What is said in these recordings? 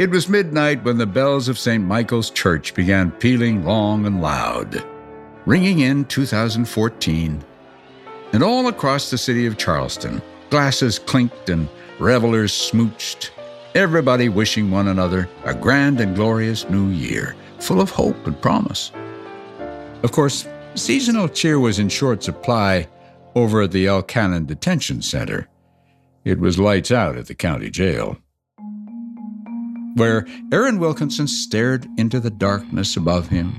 It was midnight when the bells of St. Michael's Church began pealing long and loud, ringing in 2014. And all across the city of Charleston, glasses clinked and revelers smooched, everybody wishing one another a grand and glorious new year, full of hope and promise. Of course, seasonal cheer was in short supply over at the Cannon Detention Center. It was lights out at the county jail where Aaron Wilkinson stared into the darkness above him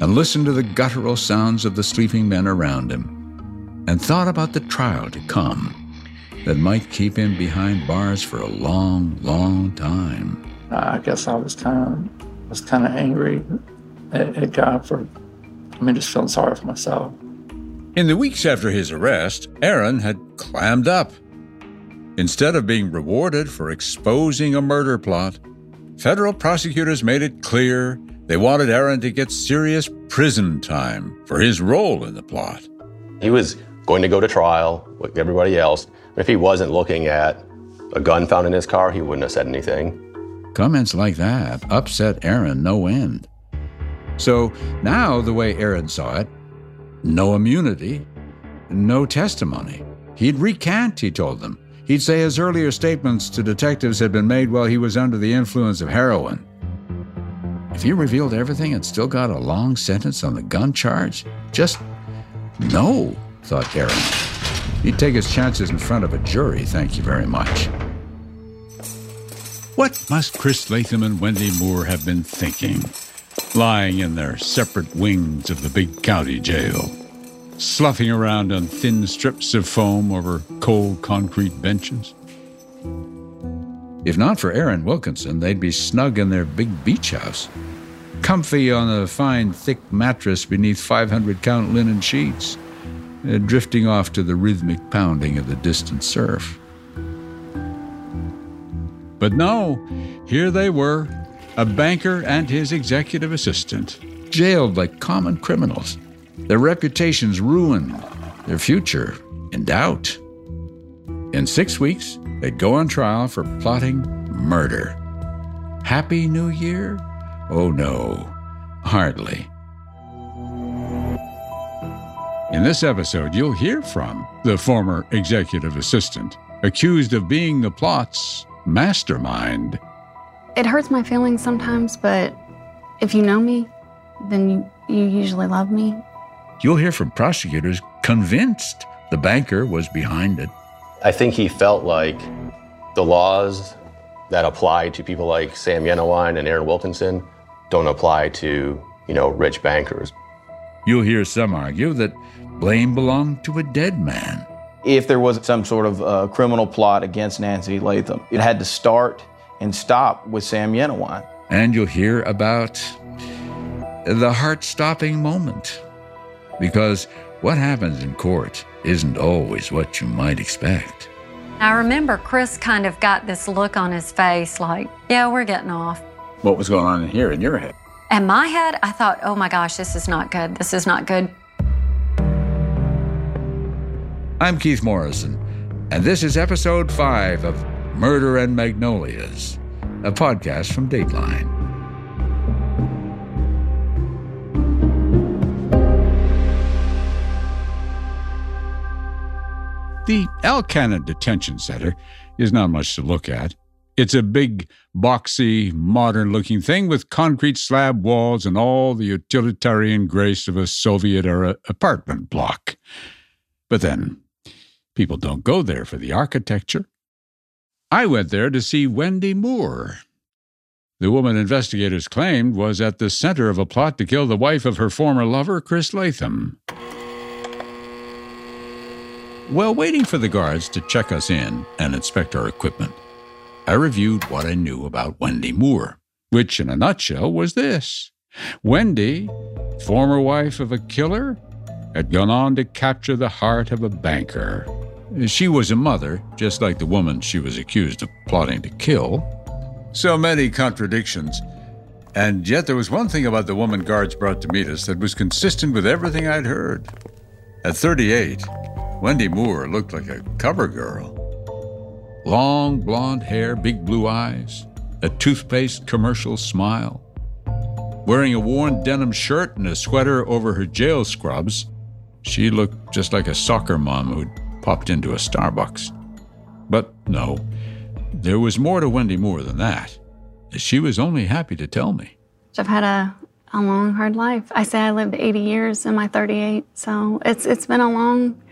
and listened to the guttural sounds of the sleeping men around him and thought about the trial to come that might keep him behind bars for a long, long time. I guess I was kind of was kind of angry at, at God for, I mean, just feeling sorry for myself. In the weeks after his arrest, Aaron had clammed up. Instead of being rewarded for exposing a murder plot, federal prosecutors made it clear they wanted Aaron to get serious prison time for his role in the plot. He was going to go to trial like everybody else. If he wasn't looking at a gun found in his car, he wouldn't have said anything. Comments like that upset Aaron no end. So now, the way Aaron saw it, no immunity, no testimony. He'd recant, he told them. He'd say his earlier statements to detectives had been made while he was under the influence of heroin. If he revealed everything and still got a long sentence on the gun charge, just no, thought Aaron. He'd take his chances in front of a jury, thank you very much. What must Chris Latham and Wendy Moore have been thinking, lying in their separate wings of the big county jail? Sloughing around on thin strips of foam over cold concrete benches. If not for Aaron Wilkinson, they'd be snug in their big beach house, comfy on a fine, thick mattress beneath 500 count linen sheets, uh, drifting off to the rhythmic pounding of the distant surf. But no, here they were, a banker and his executive assistant, jailed like common criminals their reputations ruined, their future in doubt. In six weeks, they'd go on trial for plotting murder. Happy New Year? Oh no, hardly. In this episode, you'll hear from the former executive assistant, accused of being the plot's mastermind. It hurts my feelings sometimes, but if you know me, then you, you usually love me You'll hear from prosecutors convinced the banker was behind it. I think he felt like the laws that apply to people like Sam Yenawine and Aaron Wilkinson don't apply to, you know, rich bankers. You'll hear some argue that blame belonged to a dead man. If there was some sort of uh, criminal plot against Nancy Latham, it had to start and stop with Sam Yenawine. And you'll hear about the heart stopping moment because what happens in court isn't always what you might expect. I remember Chris kind of got this look on his face like, yeah, we're getting off. What was going on in here in your head? In my head, I thought, oh my gosh, this is not good. This is not good. I'm Keith Morrison, and this is episode five of Murder and Magnolias, a podcast from Dateline. The Cannon Detention Center is not much to look at. It's a big, boxy, modern looking thing with concrete slab walls and all the utilitarian grace of a Soviet era apartment block. But then, people don't go there for the architecture. I went there to see Wendy Moore. The woman investigators claimed was at the center of a plot to kill the wife of her former lover, Chris Latham. While waiting for the guards to check us in and inspect our equipment, I reviewed what I knew about Wendy Moore, which in a nutshell was this Wendy, former wife of a killer, had gone on to capture the heart of a banker. She was a mother, just like the woman she was accused of plotting to kill. So many contradictions. And yet there was one thing about the woman guards brought to meet us that was consistent with everything I'd heard. At 38, Wendy Moore looked like a cover girl. Long blonde hair, big blue eyes, a toothpaste commercial smile. Wearing a worn denim shirt and a sweater over her jail scrubs, she looked just like a soccer mom who'd popped into a Starbucks. But no, there was more to Wendy Moore than that. She was only happy to tell me. I've had a, a long, hard life. I say I lived 80 years in my 38, so it's it's been a long,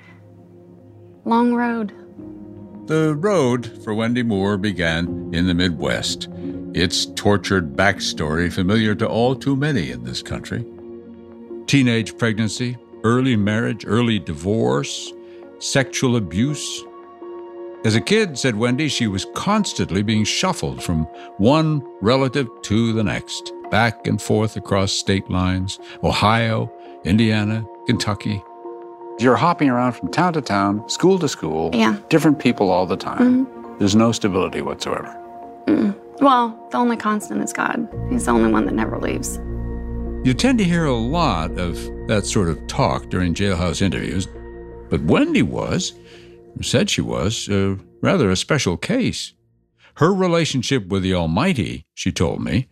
long road. The road for Wendy Moore began in the Midwest, its tortured backstory familiar to all too many in this country. Teenage pregnancy, early marriage, early divorce, sexual abuse. As a kid, said Wendy, she was constantly being shuffled from one relative to the next, back and forth across state lines Ohio, Indiana, Kentucky. You're hopping around from town to town, school to school, Yeah. different people all the time. There's no stability whatsoever. Well, the only constant is God. He's the only one that never leaves. You tend to hear a lot of that sort of talk during jailhouse interviews, but Wendy was, said she was, uh, rather a special case. Her relationship with the Almighty, she told me,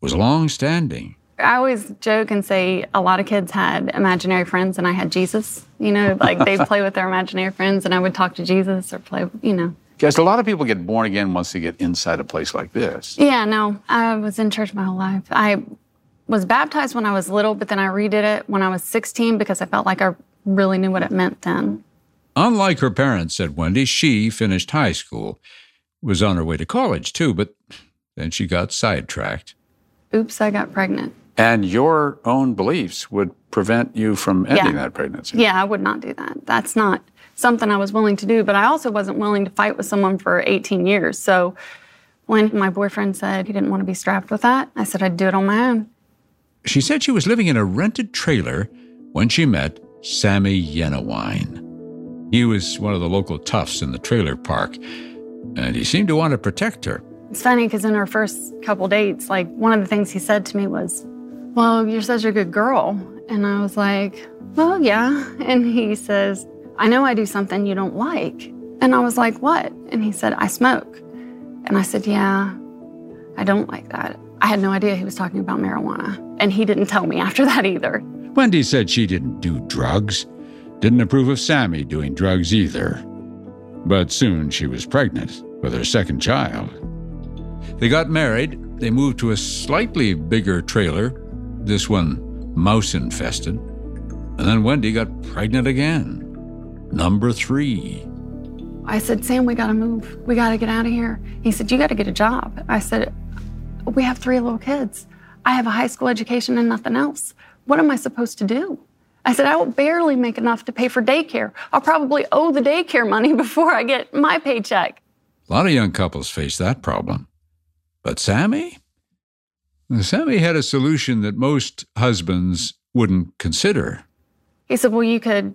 was long standing. I always joke and say a lot of kids had imaginary friends and I had Jesus. You know, like they'd play with their imaginary friends and I would talk to Jesus or play, you know. Guys, a lot of people get born again once they get inside a place like this. Yeah, no, I was in church my whole life. I was baptized when I was little, but then I redid it when I was 16 because I felt like I really knew what it meant then. Unlike her parents, said Wendy, she finished high school, was on her way to college too, but then she got sidetracked. Oops, I got pregnant. And your own beliefs would prevent you from ending Yeah. that pregnancy. Yeah, I would not do that. That's not something I was willing to do, but I also wasn't willing to fight with someone for 18 years. So when my boyfriend said he didn't want to be strapped with that, I said I'd do it on my own. She said she was living in a rented trailer when she met Sammy Yenawine. He was one of the local toughs in the trailer park, and he seemed to want to protect her. It's funny because in our first couple dates, like one of the things he said to me was, Well, you're such a good girl. And I was like, Well, yeah. And he says, I know I do something you don't like. And I was like, What? And he said, I smoke. And I said, Yeah, I don't like that. I had no idea he was talking about marijuana. And he didn't tell me after that either. Wendy said she didn't do drugs, didn't approve of Sammy doing drugs either. But soon she was pregnant with her second child. They got married. They moved to a slightly bigger trailer, this one mouse infested. And then Wendy got pregnant again. Number three. I said, Sam, we gotta move. We gotta get out of here. He said, You gotta get a job. I said, We have three little kids. I have a high school education and nothing else. What am I supposed to do? I said, I will barely make enough to pay for daycare. I'll probably owe the daycare money before I get my paycheck. A lot of young couples face that problem. But Sammy? Sammy had a solution that most husbands wouldn't consider. He said, Well, you could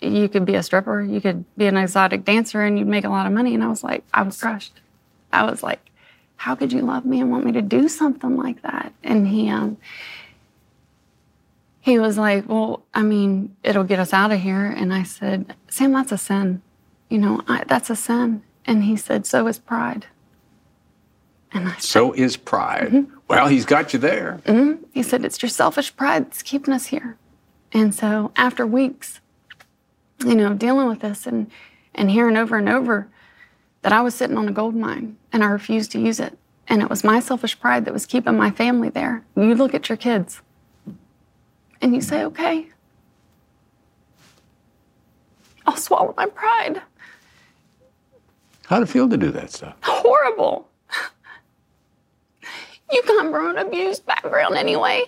you could be a stripper, you could be an exotic dancer and you'd make a lot of money. And I was like, I was crushed. I was like, How could you love me and want me to do something like that? And he um he was like, Well, I mean, it'll get us out of here. And I said, Sam, that's a sin. You know, I, that's a sin. And he said, So is pride. And I said, So is pride. Well, he's got you there. Mm-hmm. he said, It's your selfish pride that's keeping us here. And so after weeks, you know, dealing with this and, and hearing over and over that I was sitting on a gold mine and I refused to use it. And it was my selfish pride that was keeping my family there. You look at your kids and you say, okay, I'll swallow my pride. How'd it feel to do that stuff? Horrible. You come from an abused background anyway.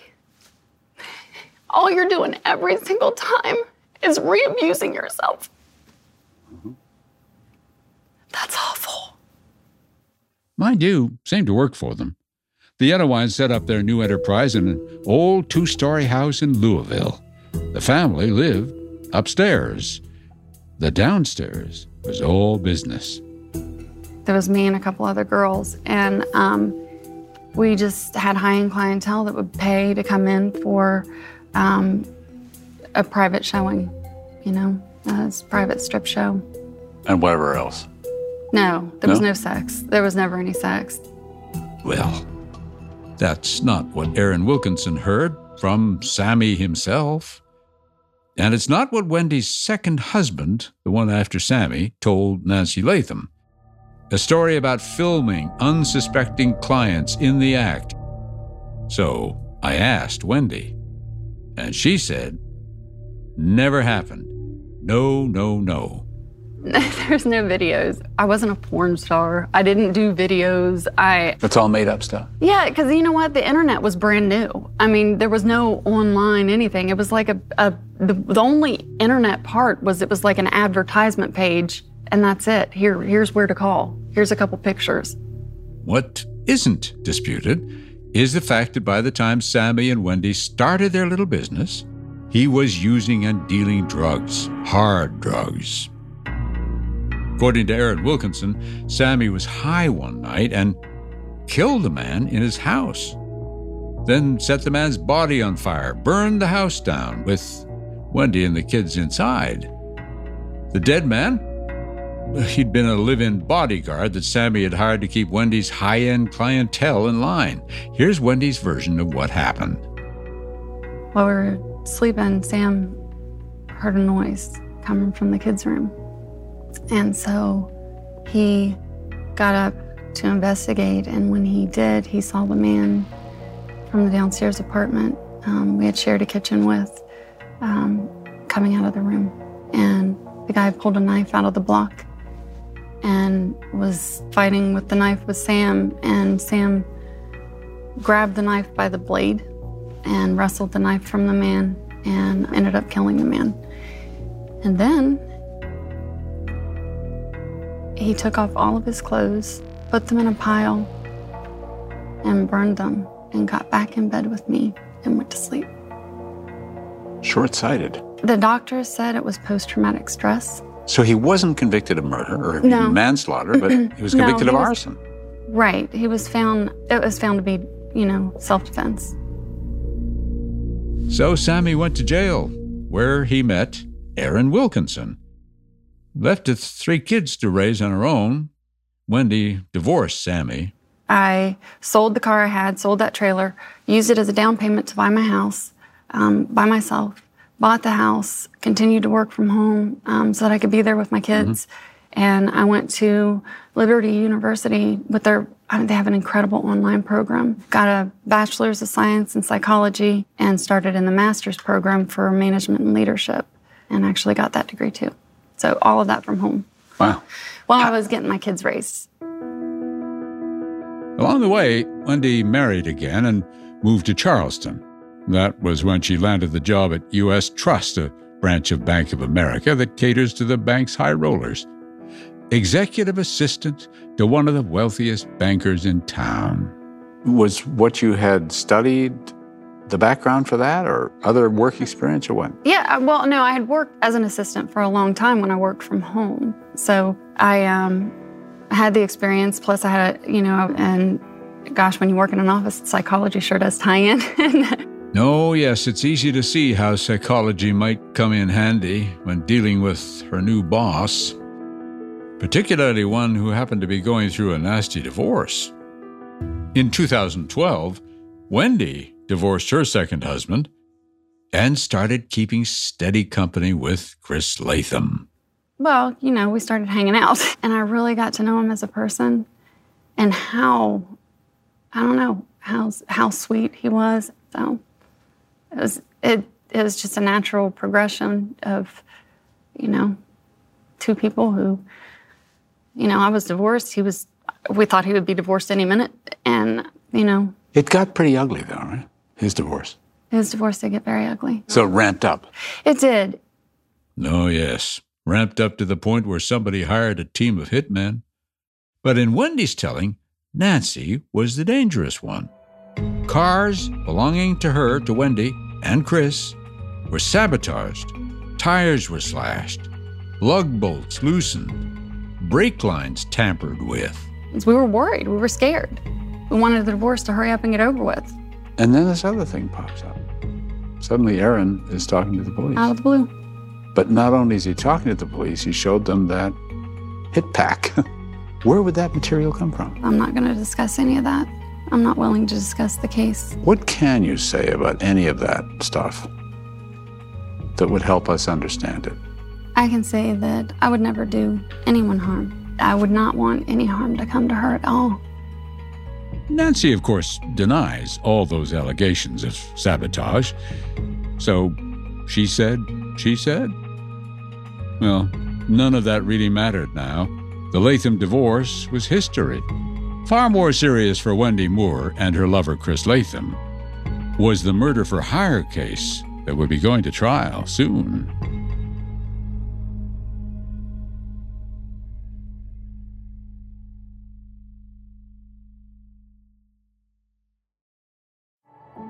All you're doing every single time is re abusing yourself. That's awful. mind you, seemed to work for them. The Yenawines set up their new enterprise in an old two story house in Louisville. The family lived upstairs. The downstairs was all business. There was me and a couple other girls, and um, we just had high end clientele that would pay to come in for um, a private showing, you know, a private strip show. And whatever else. No, there was No? no sex. There was never any sex. Well, that's not what Aaron Wilkinson heard from Sammy himself. And it's not what Wendy's second husband, the one after Sammy, told Nancy Latham. A story about filming unsuspecting clients in the act. So I asked Wendy, and she said, never happened. No, no, no. There's no videos. I wasn't a porn star. I didn't do videos. I It's all made up stuff. Yeah, because you know what? The internet was brand new. I mean, there was no online anything. It was like a, a the, the only internet part was it was like an advertisement page, and that's it. Here, here's where to call. Here's a couple pictures. What isn't disputed is the fact that by the time Sammy and Wendy started their little business, he was using and dealing drugs, hard drugs. According to Aaron Wilkinson, Sammy was high one night and killed a man in his house. Then set the man's body on fire, burned the house down with Wendy and the kids inside. The dead man He'd been a live in bodyguard that Sammy had hired to keep Wendy's high end clientele in line. Here's Wendy's version of what happened. While we were sleeping, Sam heard a noise coming from the kids' room. And so he got up to investigate. And when he did, he saw the man from the downstairs apartment um, we had shared a kitchen with um, coming out of the room. And the guy pulled a knife out of the block and was fighting with the knife with Sam. And Sam grabbed the knife by the blade and wrestled the knife from the man and ended up killing the man. And then he took off all of his clothes, put them in a pile, and burned them, and got back in bed with me and went to sleep. Short sighted. The doctor said it was post traumatic stress. So he wasn't convicted of murder or No. manslaughter, but he was No, convicted he of was- arson. Right. He was found, it was found to be, you know, self defense. So Sammy went to jail, where he met Aaron Wilkinson. Left with three kids to raise on her own, Wendy divorced Sammy. I sold the car I had, sold that trailer, used it as a down payment to buy my house um, by myself, bought the house, continued to work from home um, so that I could be there with my kids. And I went to Liberty University with their, I mean, they have an incredible online program. Got a bachelor's of science in psychology and started in the master's program for management and leadership and actually got that degree too. So all of that from home Wow. while I was getting my kids raised. Along the way, Wendy married again and moved to Charleston. That was when she landed the job at U.S. Trust, a branch of Bank of America that caters to the bank's high rollers. Executive assistant to one of the wealthiest bankers in town. Was what you had studied the background for that or other work experience or what? Yeah, well, no, I had worked as an assistant for a long time when I worked from home. So I um, had the experience, plus I had, a, you know, and gosh, when you work in an office, psychology sure does tie in. Oh, yes, it's easy to see how psychology might come in handy when dealing with her new boss, particularly one who happened to be going through a nasty divorce. In 2012, Wendy divorced her second husband and started keeping steady company with Chris Latham. well, you know, we started hanging out, and I really got to know him as a person and how, I don't know, how, how sweet he was. So it was, it, it was just a natural progression of, you know, two people who, you know, I was divorced. He was, we thought he would be divorced any minute. And, you know, It got pretty ugly though, right? His divorce. his divorce did get very ugly. So it ramped up. It did. Oh, yes, ramped up to the point where somebody hired a team of hitmen. But in Wendy's telling, Nancy was the dangerous one. Cars belonging to her, to Wendy, and Chris were sabotaged, tires were slashed, lug bolts loosened, brake lines tampered with. We were worried. We were scared. We wanted the divorce to hurry up and get over with. And then this other thing pops up. Suddenly, Aaron is talking to the police. Out of the blue. But not only is he talking to the police, he showed them that hit pack. Where would that material come from? I'm not going to discuss any of that. I'm not willing to discuss the case. What can you say about any of that stuff that would help us understand it? I can say that I would never do anyone harm. I would not want any harm to come to her at all. Nancy, of course, denies all those allegations of sabotage. So she said, she said. Well, none of that really mattered now. The Latham divorce was history. Far more serious for Wendy Moore and her lover Chris Latham was the murder for hire case that would be going to trial soon.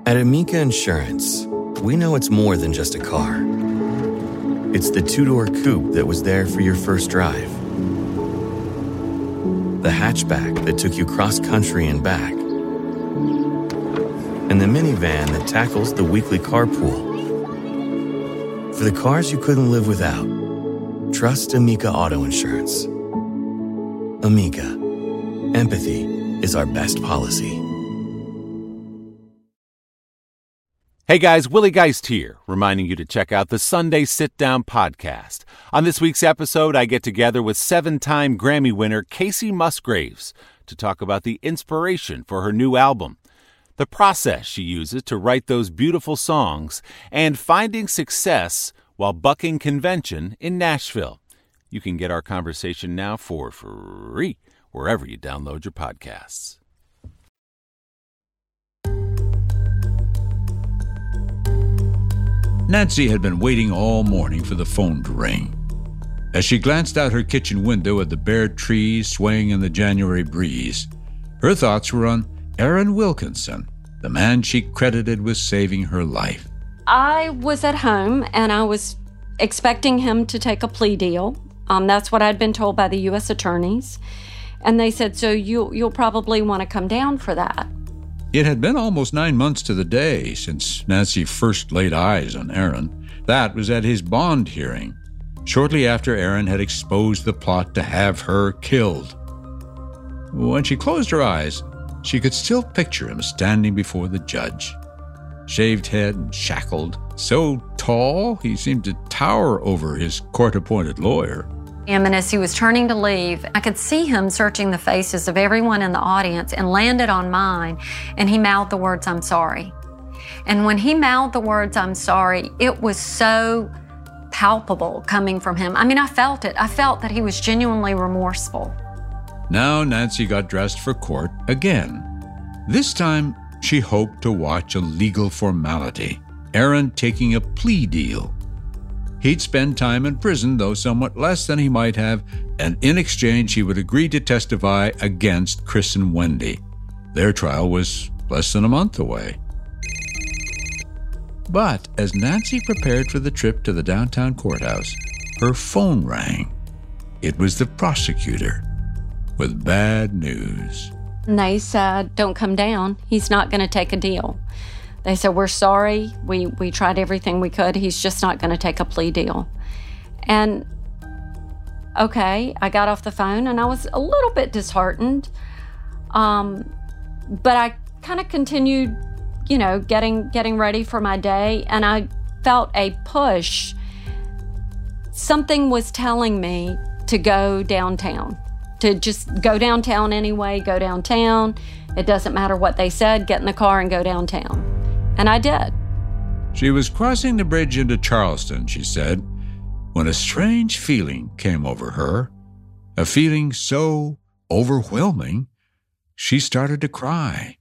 At Amica Insurance, we know it's more than just a car. It's the two door coupe that was there for your first drive, the hatchback that took you cross country and back, and the minivan that tackles the weekly carpool. For the cars you couldn't live without, trust Amica Auto Insurance. Amica, empathy is our best policy. Hey guys, Willie Geist here, reminding you to check out the Sunday Sit Down podcast. On this week's episode, I get together with seven time Grammy winner Kacey Musgraves to talk about the inspiration for her new album, the process she uses to write those beautiful songs, and finding success while bucking convention in Nashville. You can get our conversation now for free wherever you download your podcasts. Nancy had been waiting all morning for the phone to ring. As she glanced out her kitchen window at the bare trees swaying in the January breeze, her thoughts were on Aaron Wilkinson, the man she credited with saving her life. I was at home and I was expecting him to take a plea deal. Um, that's what I'd been told by the U.S. attorneys. And they said, so you, you'll probably want to come down for that. It had been almost nine months to the day since Nancy first laid eyes on Aaron. That was at his bond hearing, shortly after Aaron had exposed the plot to have her killed. When she closed her eyes, she could still picture him standing before the judge. Shaved head and shackled, so tall he seemed to tower over his court appointed lawyer. And as he was turning to leave, I could see him searching the faces of everyone in the audience and landed on mine, and he mouthed the words, I'm sorry. And when he mouthed the words, I'm sorry, it was so palpable coming from him. I mean, I felt it. I felt that he was genuinely remorseful. Now Nancy got dressed for court again. This time, she hoped to watch a legal formality Aaron taking a plea deal. He'd spend time in prison, though somewhat less than he might have, and in exchange, he would agree to testify against Chris and Wendy. Their trial was less than a month away. But as Nancy prepared for the trip to the downtown courthouse, her phone rang. It was the prosecutor with bad news. They uh, said, Don't come down. He's not going to take a deal. They said, We're sorry. We, we tried everything we could. He's just not going to take a plea deal. And okay, I got off the phone and I was a little bit disheartened. Um, but I kind of continued, you know, getting getting ready for my day and I felt a push. Something was telling me to go downtown. To just go downtown anyway, go downtown. It doesn't matter what they said, get in the car and go downtown. And I did. She was crossing the bridge into Charleston, she said, when a strange feeling came over her. A feeling so overwhelming, she started to cry.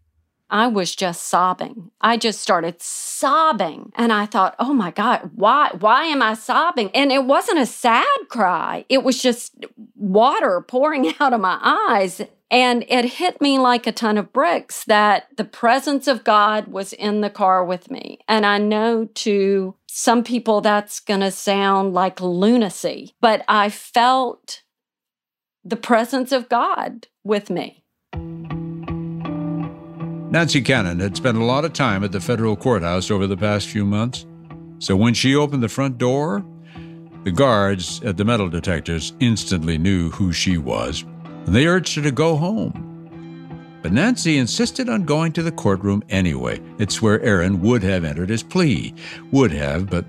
I was just sobbing. I just started sobbing. And I thought, oh my God, why why am I sobbing? And it wasn't a sad cry. It was just water pouring out of my eyes. And it hit me like a ton of bricks that the presence of God was in the car with me. And I know to some people that's going to sound like lunacy, but I felt the presence of God with me. Nancy Cannon had spent a lot of time at the federal courthouse over the past few months. So when she opened the front door, the guards at the metal detectors instantly knew who she was, they urged her to go home. But Nancy insisted on going to the courtroom anyway. It's where Aaron would have entered his plea. Would have, but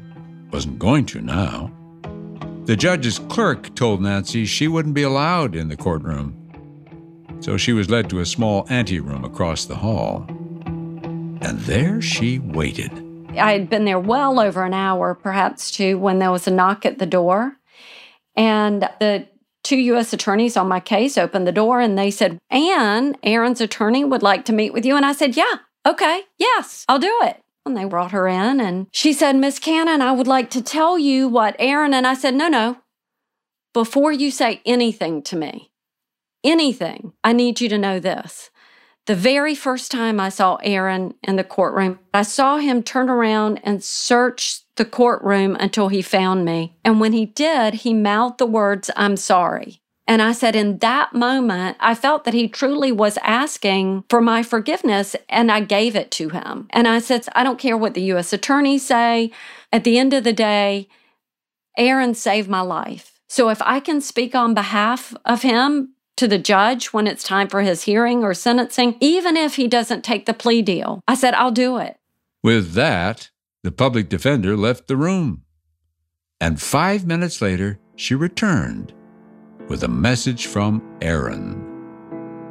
wasn't going to now. The judge's clerk told Nancy she wouldn't be allowed in the courtroom. So she was led to a small anteroom across the hall. And there she waited. I had been there well over an hour, perhaps two, when there was a knock at the door. And the two U.S. attorneys on my case opened the door and they said, Anne, Aaron's attorney, would like to meet with you. And I said, Yeah, okay, yes, I'll do it. And they brought her in and she said, Miss Cannon, I would like to tell you what Aaron. And I said, No, no. Before you say anything to me, anything, I need you to know this. The very first time I saw Aaron in the courtroom, I saw him turn around and search the courtroom until he found me. And when he did, he mouthed the words, I'm sorry. And I said, in that moment, I felt that he truly was asking for my forgiveness, and I gave it to him. And I said, I don't care what the U.S. attorneys say. At the end of the day, Aaron saved my life. So if I can speak on behalf of him to the judge when it's time for his hearing or sentencing, even if he doesn't take the plea deal. I said, I'll do it. With that, the public defender left the room. And five minutes later, she returned with a message from Aaron.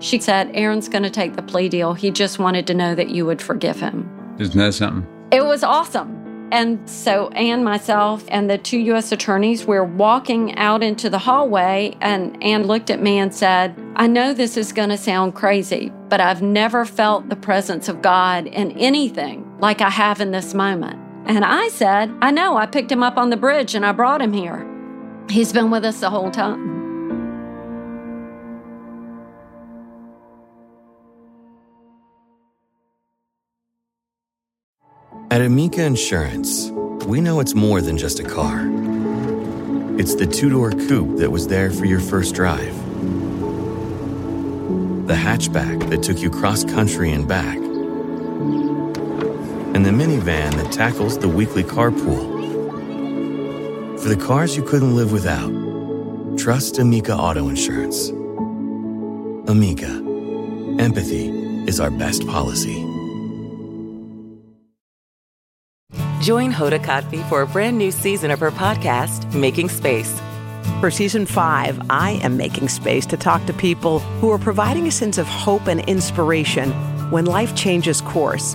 She said, Aaron's going to take the plea deal. He just wanted to know that you would forgive him. Isn't that something? It was awesome. And so Anne, myself, and the two U.S. attorneys, we're walking out into the hallway, and Anne looked at me and said, I know this is going to sound crazy, but I've never felt the presence of God in anything like I have in this moment. And I said, I know, I picked him up on the bridge and I brought him here. He's been with us the whole time. At Amica Insurance, we know it's more than just a car. It's the two door coupe that was there for your first drive, the hatchback that took you cross country and back, the minivan that tackles the weekly carpool. For the cars you couldn't live without, trust Amica Auto Insurance. Amica, empathy is our best policy. Join Hoda Kotb for a brand new season of her podcast, Making Space. For season five, I am making space to talk to people who are providing a sense of hope and inspiration when life changes course.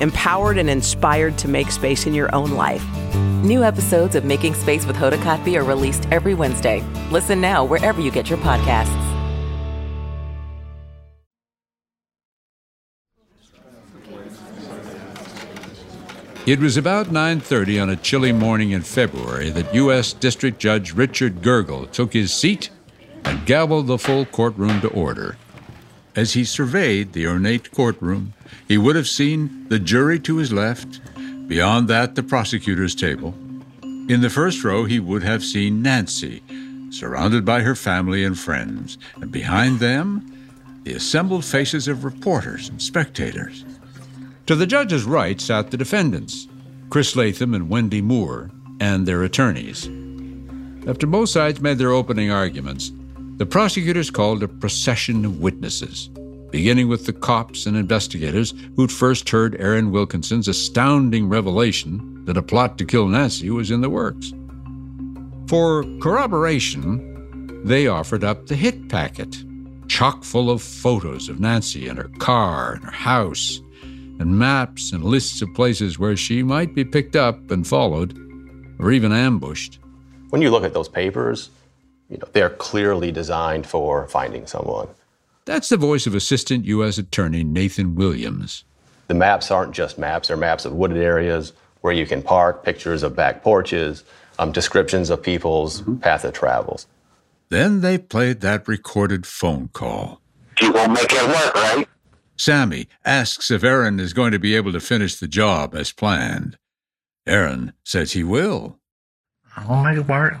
empowered and inspired to make space in your own life. New episodes of Making Space with Hoda Kotb are released every Wednesday. Listen now wherever you get your podcasts. It was about 9:30 on a chilly morning in February that U.S. District Judge Richard Gergel took his seat and gavelled the full courtroom to order. As he surveyed the ornate courtroom, he would have seen the jury to his left, beyond that the prosecutor's table. In the first row, he would have seen Nancy, surrounded by her family and friends, and behind them, the assembled faces of reporters and spectators. To the judge's right sat the defendants, Chris Latham and Wendy Moore, and their attorneys. After both sides made their opening arguments, the prosecutors called a procession of witnesses, beginning with the cops and investigators who'd first heard Aaron Wilkinson's astounding revelation that a plot to kill Nancy was in the works. For corroboration, they offered up the hit packet, chock full of photos of Nancy and her car and her house and maps and lists of places where she might be picked up and followed, or even ambushed. When you look at those papers, you know, they're clearly designed for finding someone. That's the voice of Assistant U.S. Attorney Nathan Williams. The maps aren't just maps, they're maps of wooded areas where you can park, pictures of back porches, um, descriptions of people's mm-hmm. path of travels. Then they played that recorded phone call. You gonna make it work, right? Sammy asks if Aaron is going to be able to finish the job as planned. Aaron says he will. I'll make it work.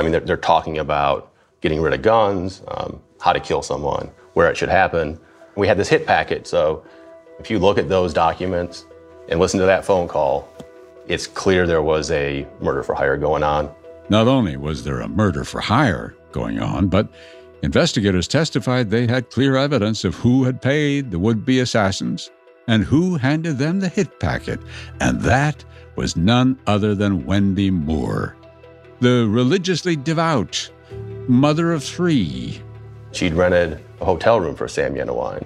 I mean, they're, they're talking about getting rid of guns, um, how to kill someone, where it should happen. We had this hit packet, so if you look at those documents and listen to that phone call, it's clear there was a murder for hire going on. Not only was there a murder for hire going on, but investigators testified they had clear evidence of who had paid the would be assassins and who handed them the hit packet, and that was none other than Wendy Moore, the religiously devout mother of three. She'd rented a hotel room for Sam Yenawine.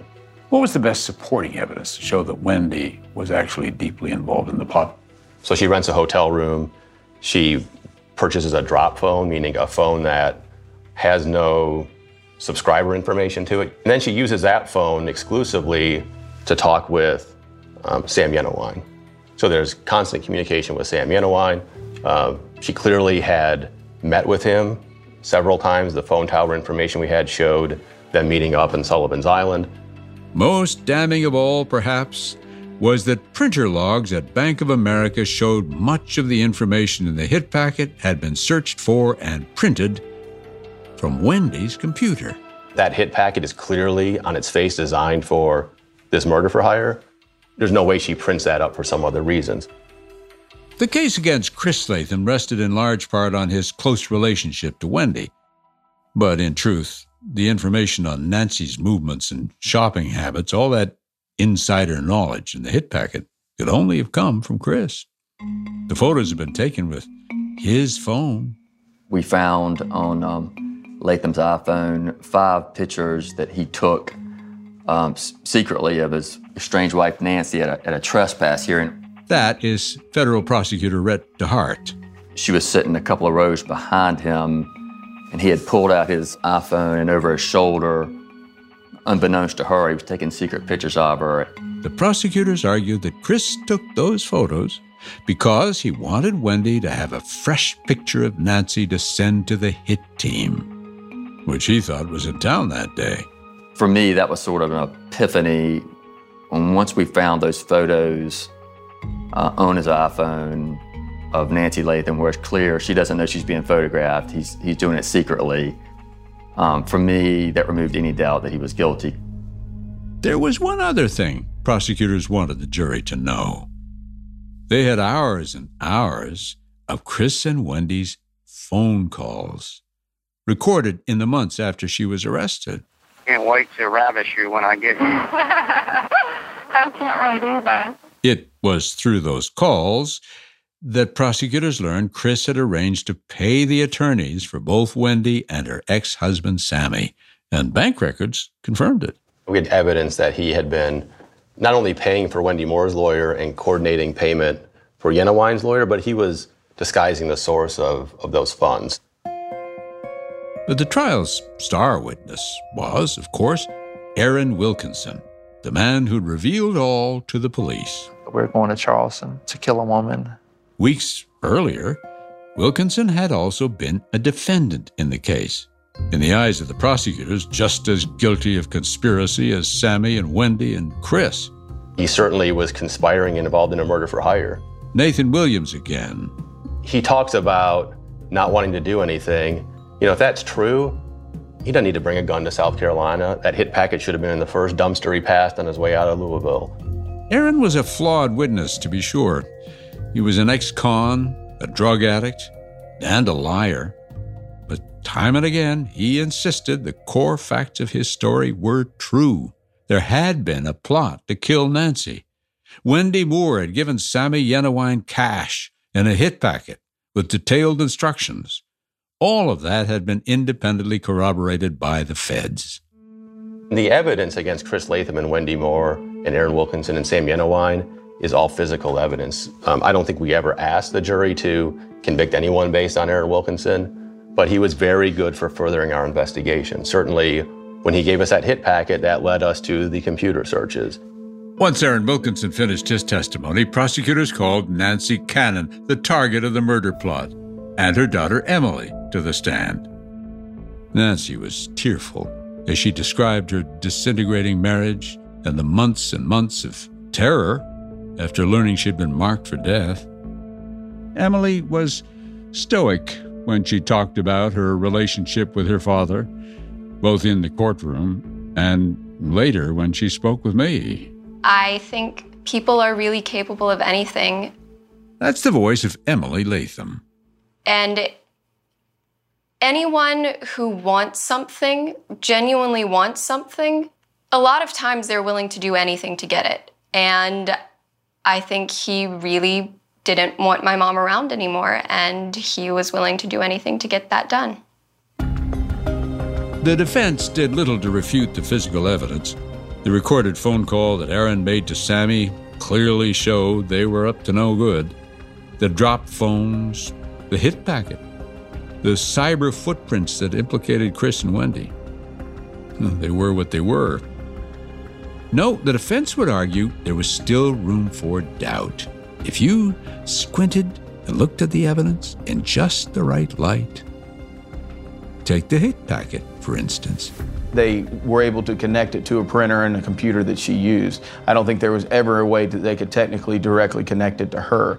What was the best supporting evidence to show that Wendy was actually deeply involved in the plot? So she rents a hotel room. She purchases a drop phone, meaning a phone that has no subscriber information to it. And then she uses that phone exclusively to talk with um, Sam Yenawine. So there's constant communication with Sam Yenawine. Uh, she clearly had met with him several times. The phone tower information we had showed them meeting up in Sullivan's Island. Most damning of all, perhaps, was that printer logs at Bank of America showed much of the information in the hit packet had been searched for and printed from Wendy's computer. That hit packet is clearly on its face designed for this murder for hire. There's no way she prints that up for some other reasons. The case against Chris Latham rested in large part on his close relationship to Wendy. But in truth, the information on Nancy's movements and shopping habits, all that insider knowledge in the hit packet could only have come from Chris. The photos have been taken with his phone. We found on um, Latham's iPhone five pictures that he took um, secretly of his estranged wife Nancy at a, at a trespass hearing. That is federal prosecutor Rhett DeHart. She was sitting a couple of rows behind him, and he had pulled out his iPhone and over his shoulder Unbeknownst to her, he was taking secret pictures of her. The prosecutors argued that Chris took those photos because he wanted Wendy to have a fresh picture of Nancy to send to the hit team, which he thought was in town that day. For me, that was sort of an epiphany. And once we found those photos uh, on his iPhone of Nancy Latham, where it's clear she doesn't know she's being photographed, he's, he's doing it secretly. Um, for me, that removed any doubt that he was guilty. There was one other thing prosecutors wanted the jury to know. They had hours and hours of Chris and Wendy's phone calls, recorded in the months after she was arrested. Can't wait to ravish you when I get here. I can't wait either. It was through those calls that prosecutors learned Chris had arranged to pay the attorneys for both Wendy and her ex husband, Sammy, and bank records confirmed it. We had evidence that he had been not only paying for Wendy Moore's lawyer and coordinating payment for Yenawine's lawyer, but he was disguising the source of, of those funds. But the trial's star witness was, of course, Aaron Wilkinson, the man who'd revealed all to the police. We're going to Charleston to kill a woman Weeks earlier, Wilkinson had also been a defendant in the case. In the eyes of the prosecutors, just as guilty of conspiracy as Sammy and Wendy and Chris. He certainly was conspiring and involved in a murder for hire. Nathan Williams again. He talks about not wanting to do anything. You know, if that's true, he doesn't need to bring a gun to South Carolina. That hit packet should have been in the first dumpster he passed on his way out of Louisville. Aaron was a flawed witness, to be sure. He was an ex con, a drug addict, and a liar. But time and again, he insisted the core facts of his story were true. There had been a plot to kill Nancy. Wendy Moore had given Sammy Yenawine cash and a hit packet with detailed instructions. All of that had been independently corroborated by the feds. The evidence against Chris Latham and Wendy Moore and Aaron Wilkinson and Sam Yenawine is all physical evidence. Um, I don't think we ever asked the jury to convict anyone based on Aaron Wilkinson, but he was very good for furthering our investigation. Certainly, when he gave us that hit packet, that led us to the computer searches. Once Aaron Wilkinson finished his testimony, prosecutors called Nancy Cannon, the target of the murder plot, and her daughter Emily to the stand. Nancy was tearful as she described her disintegrating marriage and the months and months of terror after learning she'd been marked for death. Emily was stoic when she talked about her relationship with her father, both in the courtroom and later when she spoke with me. I think people are really capable of anything. That's the voice of Emily Latham. And anyone who wants something, genuinely wants something, a lot of times they're willing to do anything to get it. And I think he really didn't want my mom around anymore, and he was willing to do anything to get that done. The defense did little to refute the physical evidence. The recorded phone call that Aaron made to Sammy clearly showed they were up to no good. The dropped phones, the hit packet, the cyber footprints that implicated Chris and Wendy. They were what they were. No, the defense would argue there was still room for doubt. If you squinted and looked at the evidence in just the right light. Take the hit packet, for instance. They were able to connect it to a printer and a computer that she used. I don't think there was ever a way that they could technically directly connect it to her.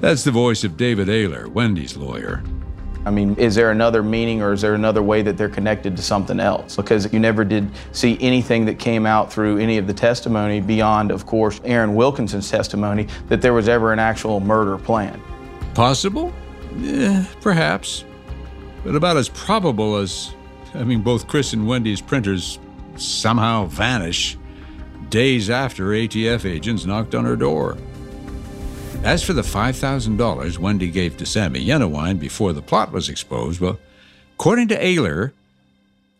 That's the voice of David Ayler, Wendy's lawyer. I mean, is there another meaning or is there another way that they're connected to something else? Because you never did see anything that came out through any of the testimony beyond, of course, Aaron Wilkinson's testimony that there was ever an actual murder plan. Possible? Eh, perhaps. But about as probable as having both Chris and Wendy's printers somehow vanish days after ATF agents knocked on her door. As for the $5,000 Wendy gave to Sammy Yenawine before the plot was exposed, well, according to Ayler,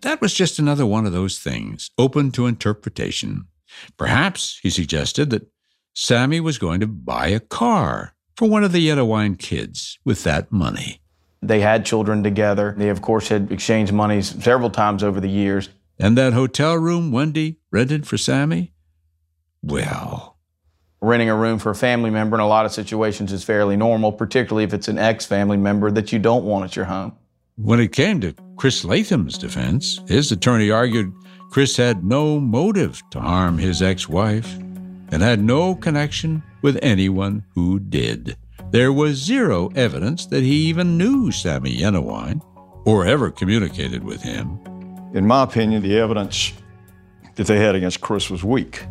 that was just another one of those things, open to interpretation. Perhaps, he suggested, that Sammy was going to buy a car for one of the Yenawine kids with that money. They had children together. They, of course, had exchanged monies several times over the years. And that hotel room Wendy rented for Sammy? Well, renting a room for a family member in a lot of situations is fairly normal, particularly if it's an ex family member that you don't want at your home. When it came to Chris Latham's defense, his attorney argued Chris had no motive to harm his ex wife and had no connection with anyone who did. There was zero evidence that he even knew Sammy Yenawine or ever communicated with him. In my opinion, the evidence that they had against Chris was weak.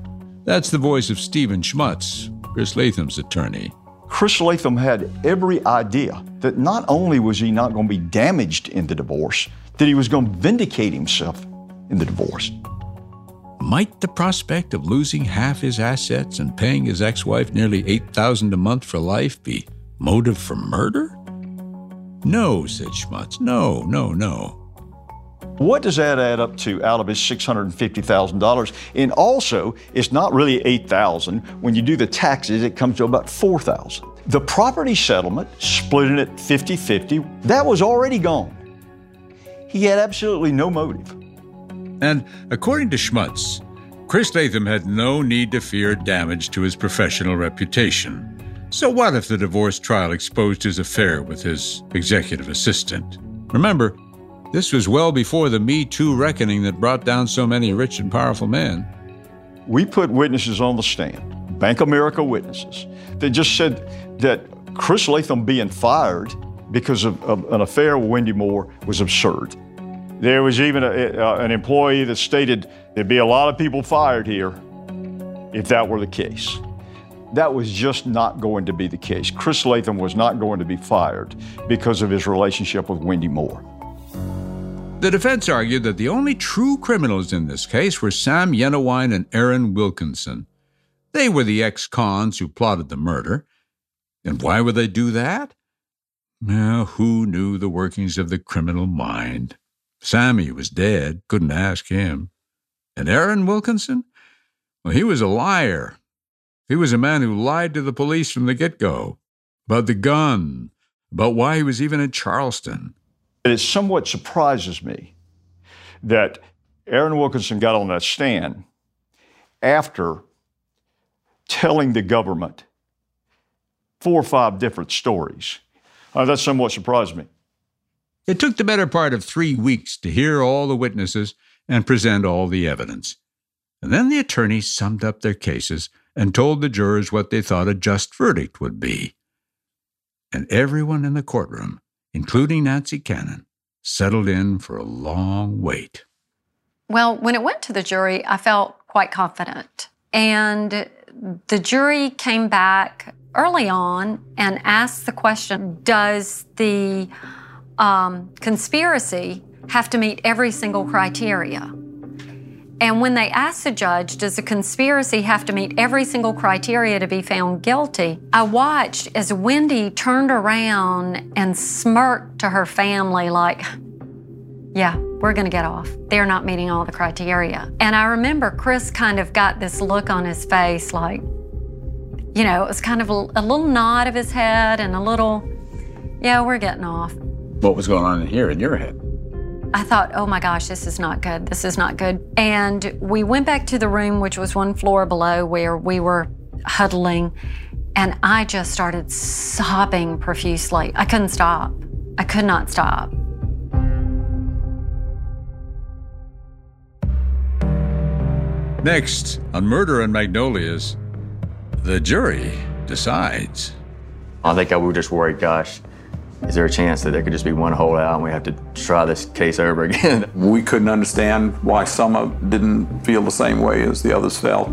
That's the voice of Stephen Schmutz, Chris Latham's attorney. Chris Latham had every idea that not only was he not going to be damaged in the divorce, that he was going to vindicate himself in the divorce. Might the prospect of losing half his assets and paying his ex-wife nearly 8000 a month for life be motive for murder? No, said Schmutz. No, no, no. What does that add up to out of his $650,000? And also, it's not really 8,000. When you do the taxes, it comes to about 4,000. The property settlement, splitting it 50-50, that was already gone. He had absolutely no motive. And according to Schmutz, Chris Latham had no need to fear damage to his professional reputation. So what if the divorce trial exposed his affair with his executive assistant? Remember, this was well before the Me Too reckoning that brought down so many rich and powerful men. We put witnesses on the stand, Bank America witnesses, that just said that Chris Latham being fired because of, of an affair with Wendy Moore was absurd. There was even a, a, an employee that stated there'd be a lot of people fired here if that were the case. That was just not going to be the case. Chris Latham was not going to be fired because of his relationship with Wendy Moore. The defense argued that the only true criminals in this case were Sam Yenawine and Aaron Wilkinson. They were the ex cons who plotted the murder. And why would they do that? Now, who knew the workings of the criminal mind? Sammy was dead, couldn't ask him. And Aaron Wilkinson? Well, he was a liar. He was a man who lied to the police from the get go about the gun, about why he was even in Charleston. It somewhat surprises me that Aaron Wilkinson got on that stand after telling the government four or five different stories. Uh, that somewhat surprised me. It took the better part of three weeks to hear all the witnesses and present all the evidence. And then the attorneys summed up their cases and told the jurors what they thought a just verdict would be. And everyone in the courtroom, including Nancy Cannon, settled in for a long wait. Well, when it went to the jury, I felt quite confident. And the jury came back early on and asked the question Does the um, conspiracy have to meet every single criteria? And when they asked the judge, does a conspiracy have to meet every single criteria to be found guilty? I watched as Wendy turned around and smirked to her family, like, yeah, we're going to get off. They're not meeting all the criteria. And I remember Chris kind of got this look on his face, like, you know, it was kind of a, a little nod of his head and a little, yeah, we're getting off. What was going on in here in your head? I thought, oh my gosh, this is not good. This is not good. And we went back to the room, which was one floor below where we were huddling. And I just started sobbing profusely. I couldn't stop. I could not stop. Next, on Murder and Magnolias, the jury decides. I think I was just worried, gosh, is there a chance that there could just be one holdout and we have to try this case over again? we couldn't understand why some of didn't feel the same way as the others felt.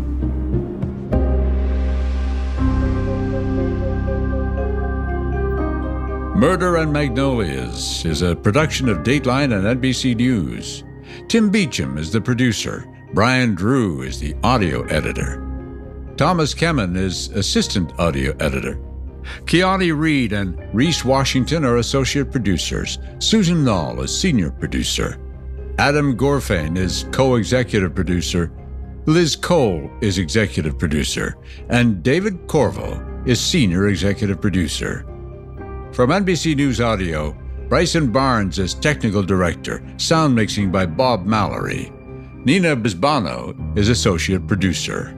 Murder and Magnolias is a production of Dateline and NBC News. Tim Beecham is the producer. Brian Drew is the audio editor. Thomas Kemen is assistant audio editor. Kiani Reed and Reese Washington are associate producers. Susan Nall is senior producer. Adam Gorfain is co executive producer. Liz Cole is executive producer. And David Corvo is senior executive producer. From NBC News Audio, Bryson Barnes is technical director, sound mixing by Bob Mallory. Nina Bisbano is associate producer.